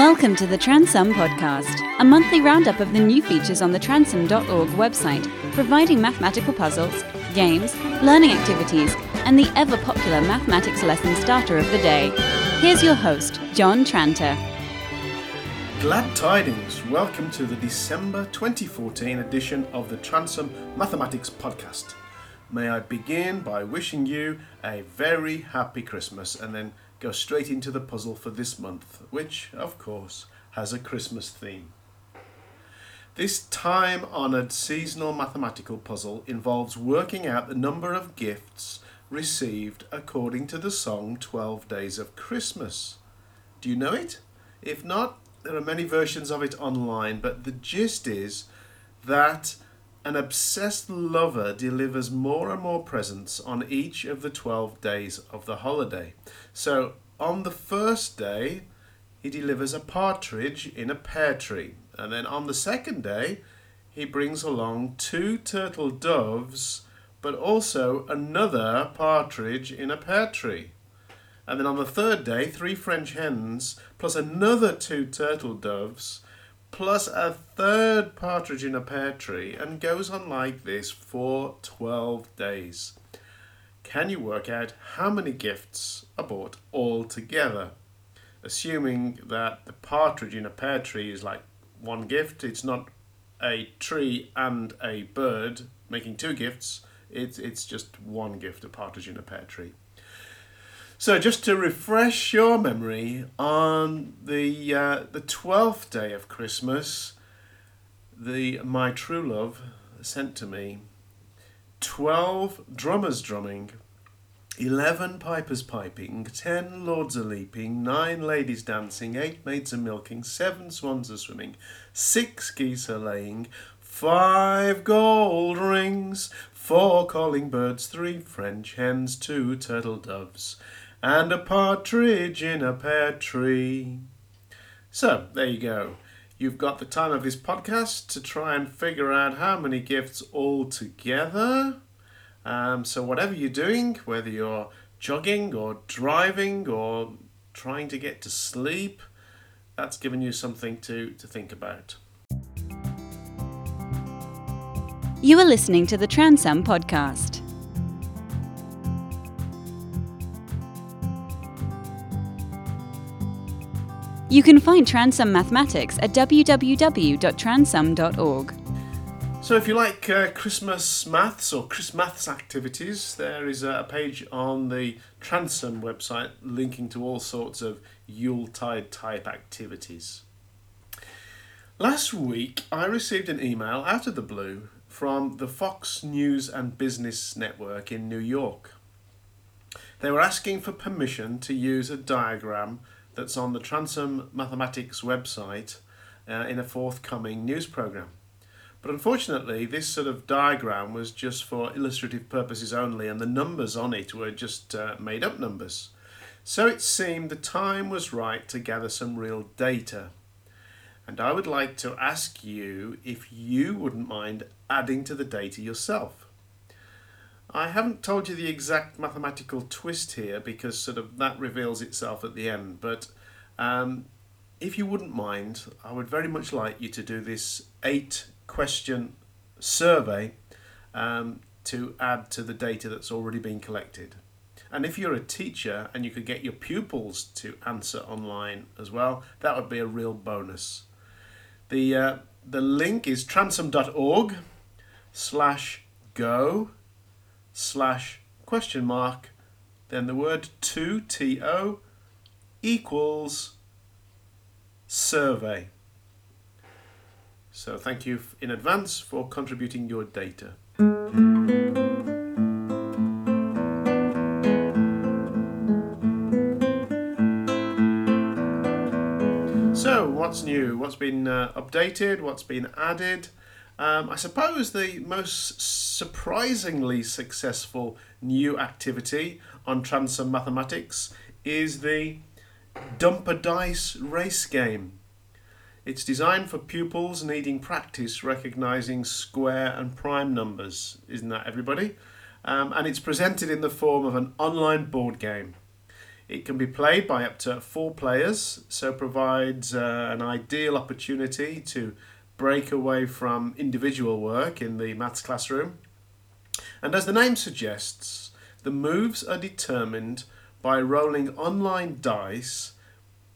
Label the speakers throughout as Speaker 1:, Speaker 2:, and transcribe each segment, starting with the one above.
Speaker 1: Welcome to the Transum Podcast, a monthly roundup of the new features on the transum.org website, providing mathematical puzzles, games, learning activities, and the ever popular mathematics lesson starter of the day. Here's your host, John Tranter.
Speaker 2: Glad tidings! Welcome to the December 2014 edition of the Transum Mathematics Podcast. May I begin by wishing you a very happy Christmas and then go straight into the puzzle for this month, which, of course, has a Christmas theme. This time honoured seasonal mathematical puzzle involves working out the number of gifts received according to the song 12 Days of Christmas. Do you know it? If not, there are many versions of it online, but the gist is that an obsessed lover delivers more and more presents on each of the 12 days of the holiday. So on the first day, he delivers a partridge in a pear tree. And then on the second day, he brings along two turtle doves, but also another partridge in a pear tree. And then on the third day, three French hens, plus another two turtle doves, plus a third partridge in a pear tree, and goes on like this for 12 days. Can you work out how many gifts are bought all together? Assuming that the partridge in a pear tree is like one gift, it's not a tree and a bird making two gifts, it's, it's just one gift, a partridge in a pear tree. So, just to refresh your memory, on the uh, the twelfth day of Christmas, the my true love sent to me twelve drummers drumming, eleven pipers piping, ten lords a leaping, nine ladies dancing, eight maids a milking, seven swans a swimming, six geese a laying, five gold rings, four calling birds, three French hens, two turtle doves and a partridge in a pear tree. So, there you go. You've got the time of this podcast to try and figure out how many gifts all together. Um, so, whatever you're doing, whether you're jogging or driving or trying to get to sleep, that's given you something to, to think about.
Speaker 1: You are listening to the Transum Podcast. You can find Transum Mathematics at www.transum.org.
Speaker 2: So, if you like uh, Christmas maths or Christmas activities, there is a page on the Transum website linking to all sorts of Yuletide type activities. Last week, I received an email out of the blue from the Fox News and Business Network in New York. They were asking for permission to use a diagram that's on the Transum Mathematics website uh, in a forthcoming news program. But unfortunately, this sort of diagram was just for illustrative purposes only, and the numbers on it were just uh, made up numbers. So it seemed the time was right to gather some real data. And I would like to ask you if you wouldn't mind adding to the data yourself. I haven't told you the exact mathematical twist here because sort of that reveals itself at the end. But um, if you wouldn't mind, I would very much like you to do this eight question survey um, to add to the data that's already been collected. And if you're a teacher and you could get your pupils to answer online as well, that would be a real bonus. The, uh, the link is transum.org slash go slash question mark, then the word to, T-O, equals survey. So thank you in advance for contributing your data. So, what's new? What's been uh, updated? What's been added? Um, I suppose the most surprisingly successful new activity on Transum Mathematics is the Dump a Dice race game. It's designed for pupils needing practice recognizing square and prime numbers, isn't that everybody? Um, and it's presented in the form of an online board game. It can be played by up to four players, so provides uh, an ideal opportunity to break away from individual work in the maths classroom. And as the name suggests, the moves are determined by rolling online dice,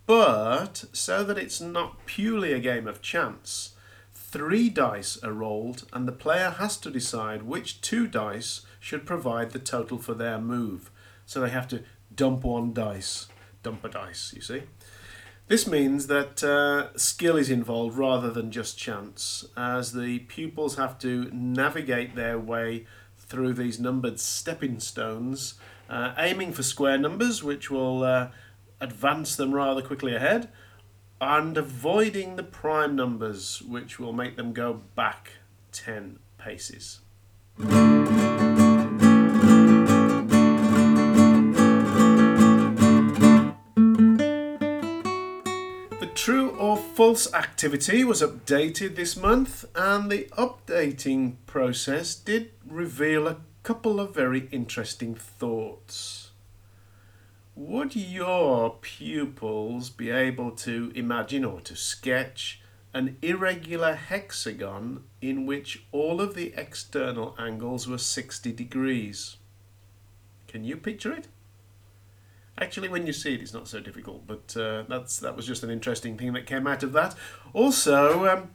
Speaker 2: but so that it's not purely a game of chance. Three dice are rolled, and the player has to decide which two dice should provide the total for their move. So they have to dump one dice, dump a dice, you see. This means that uh, skill is involved rather than just chance, as the pupils have to navigate their way through these numbered stepping stones, uh, aiming for square numbers, which will uh, advance them rather quickly ahead, and avoiding the prime numbers, which will make them go back 10 paces. False activity was updated this month, and the updating process did reveal a couple of very interesting thoughts. Would your pupils be able to imagine or to sketch an irregular hexagon in which all of the external angles were 60 degrees? Can you picture it? Actually, when you see it, it's not so difficult. But uh, that's that was just an interesting thing that came out of that. Also, um,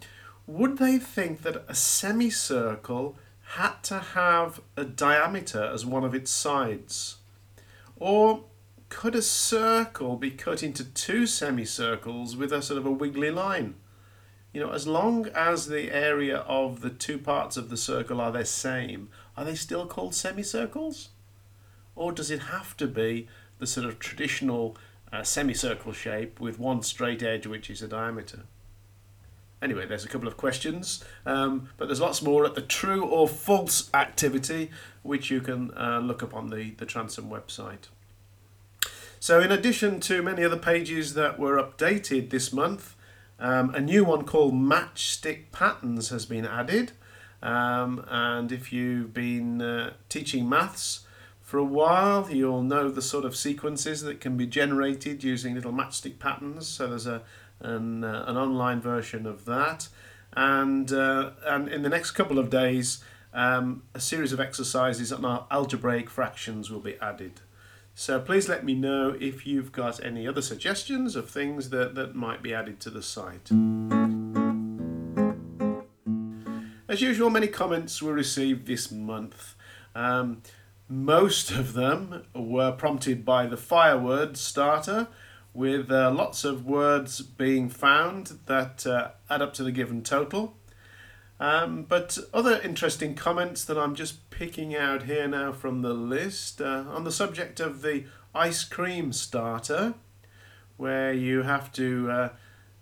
Speaker 2: would they think that a semicircle had to have a diameter as one of its sides, or could a circle be cut into two semicircles with a sort of a wiggly line? You know, as long as the area of the two parts of the circle are the same, are they still called semicircles? Or does it have to be the sort of traditional uh, semicircle shape with one straight edge which is a diameter. Anyway, there's a couple of questions, um, but there's lots more at the true or false activity, which you can uh, look up on the, the Transum website. So, in addition to many other pages that were updated this month, um, a new one called Matchstick Patterns has been added. Um, and if you've been uh, teaching maths, for a while, you'll know the sort of sequences that can be generated using little matchstick patterns. So there's a an, uh, an online version of that, and uh, and in the next couple of days, um, a series of exercises on our algebraic fractions will be added. So please let me know if you've got any other suggestions of things that, that might be added to the site. As usual, many comments were received this month. Um, most of them were prompted by the fireword starter, with uh, lots of words being found that uh, add up to the given total. Um, but other interesting comments that I'm just picking out here now from the list uh, on the subject of the ice cream starter, where you have to uh,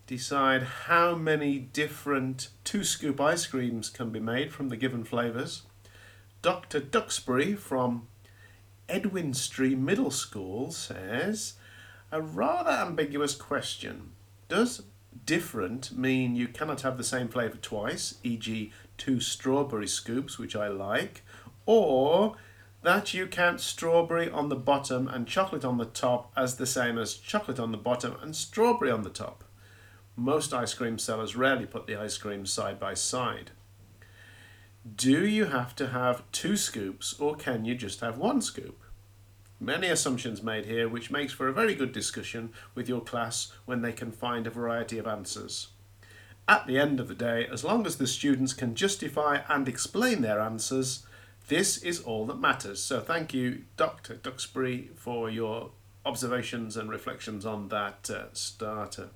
Speaker 2: decide how many different two scoop ice creams can be made from the given flavours. Dr. Duxbury from Edwin Street Middle School says a rather ambiguous question. Does different mean you cannot have the same flavour twice, e.g., two strawberry scoops, which I like, or that you count strawberry on the bottom and chocolate on the top as the same as chocolate on the bottom and strawberry on the top? Most ice cream sellers rarely put the ice cream side by side. Do you have to have two scoops or can you just have one scoop? Many assumptions made here, which makes for a very good discussion with your class when they can find a variety of answers. At the end of the day, as long as the students can justify and explain their answers, this is all that matters. So thank you, Dr. Duxbury, for your observations and reflections on that uh, starter.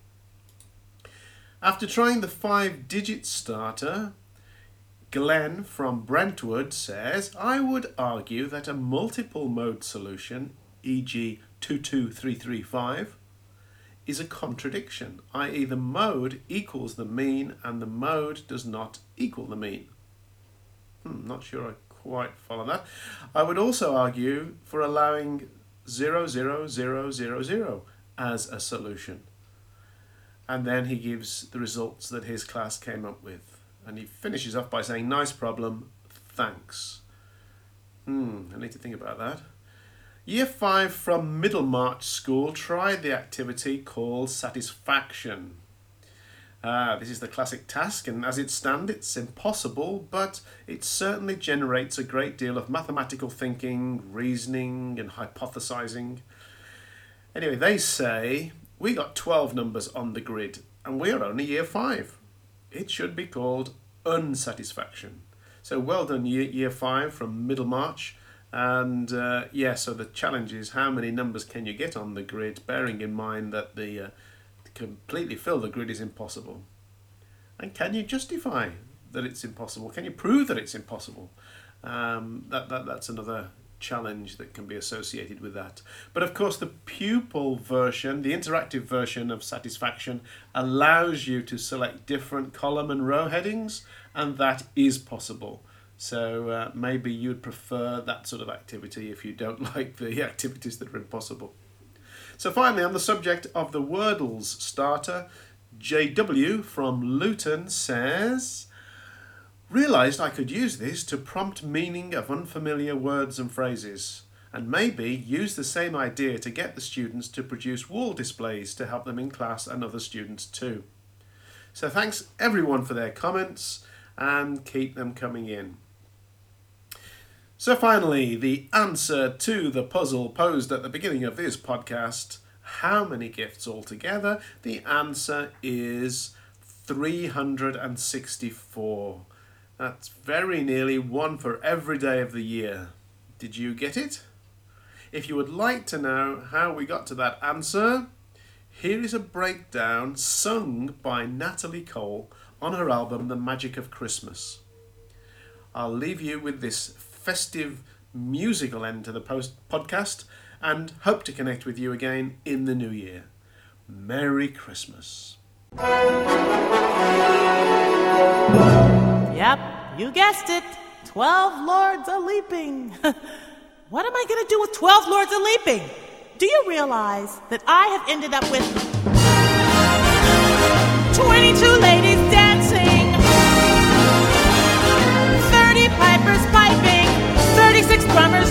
Speaker 2: After trying the five digit starter, Glenn from Brentwood says, I would argue that a multiple mode solution, e.g., 22335, is a contradiction, i.e., the mode equals the mean and the mode does not equal the mean. Hmm, not sure I quite follow that. I would also argue for allowing 00000 as a solution. And then he gives the results that his class came up with. And he finishes off by saying, Nice problem, thanks. Hmm, I need to think about that. Year 5 from Middlemarch School tried the activity called Satisfaction. Uh, this is the classic task, and as it stands, it's impossible, but it certainly generates a great deal of mathematical thinking, reasoning, and hypothesizing. Anyway, they say we got 12 numbers on the grid, and we are only year 5. It should be called unsatisfaction. So well done, year, year 5 from Middlemarch. And uh, yeah, so the challenge is how many numbers can you get on the grid, bearing in mind that the uh, completely fill the grid is impossible. And can you justify that it's impossible? Can you prove that it's impossible? Um, that, that that's another challenge that can be associated with that. But of course, the pupil version, the interactive version of Satisfaction, allows you to select different column and row headings, and that is possible. So uh, maybe you'd prefer that sort of activity if you don't like the activities that are impossible. So finally, on the subject of the Wordles starter, JW from Luton says, Realised I could use this to prompt meaning of unfamiliar words and phrases, and maybe use the same idea to get the students to produce wall displays to help them in class and other students too. So thanks everyone for their comments and keep them coming in. So, finally, the answer to the puzzle posed at the beginning of this podcast how many gifts altogether? The answer is 364. That's very nearly one for every day of the year. Did you get it? If you would like to know how we got to that answer, here is a breakdown sung by Natalie Cole on her album The Magic of Christmas. I'll leave you with this festive musical end to the post podcast and hope to connect with you again in the new year. Merry Christmas.
Speaker 3: Yep, you guessed it. Twelve lords a leaping. what am I going to do with twelve lords a leaping? Do you realize that I have ended up with 22 ladies dancing, 30 pipers piping? 36 drummers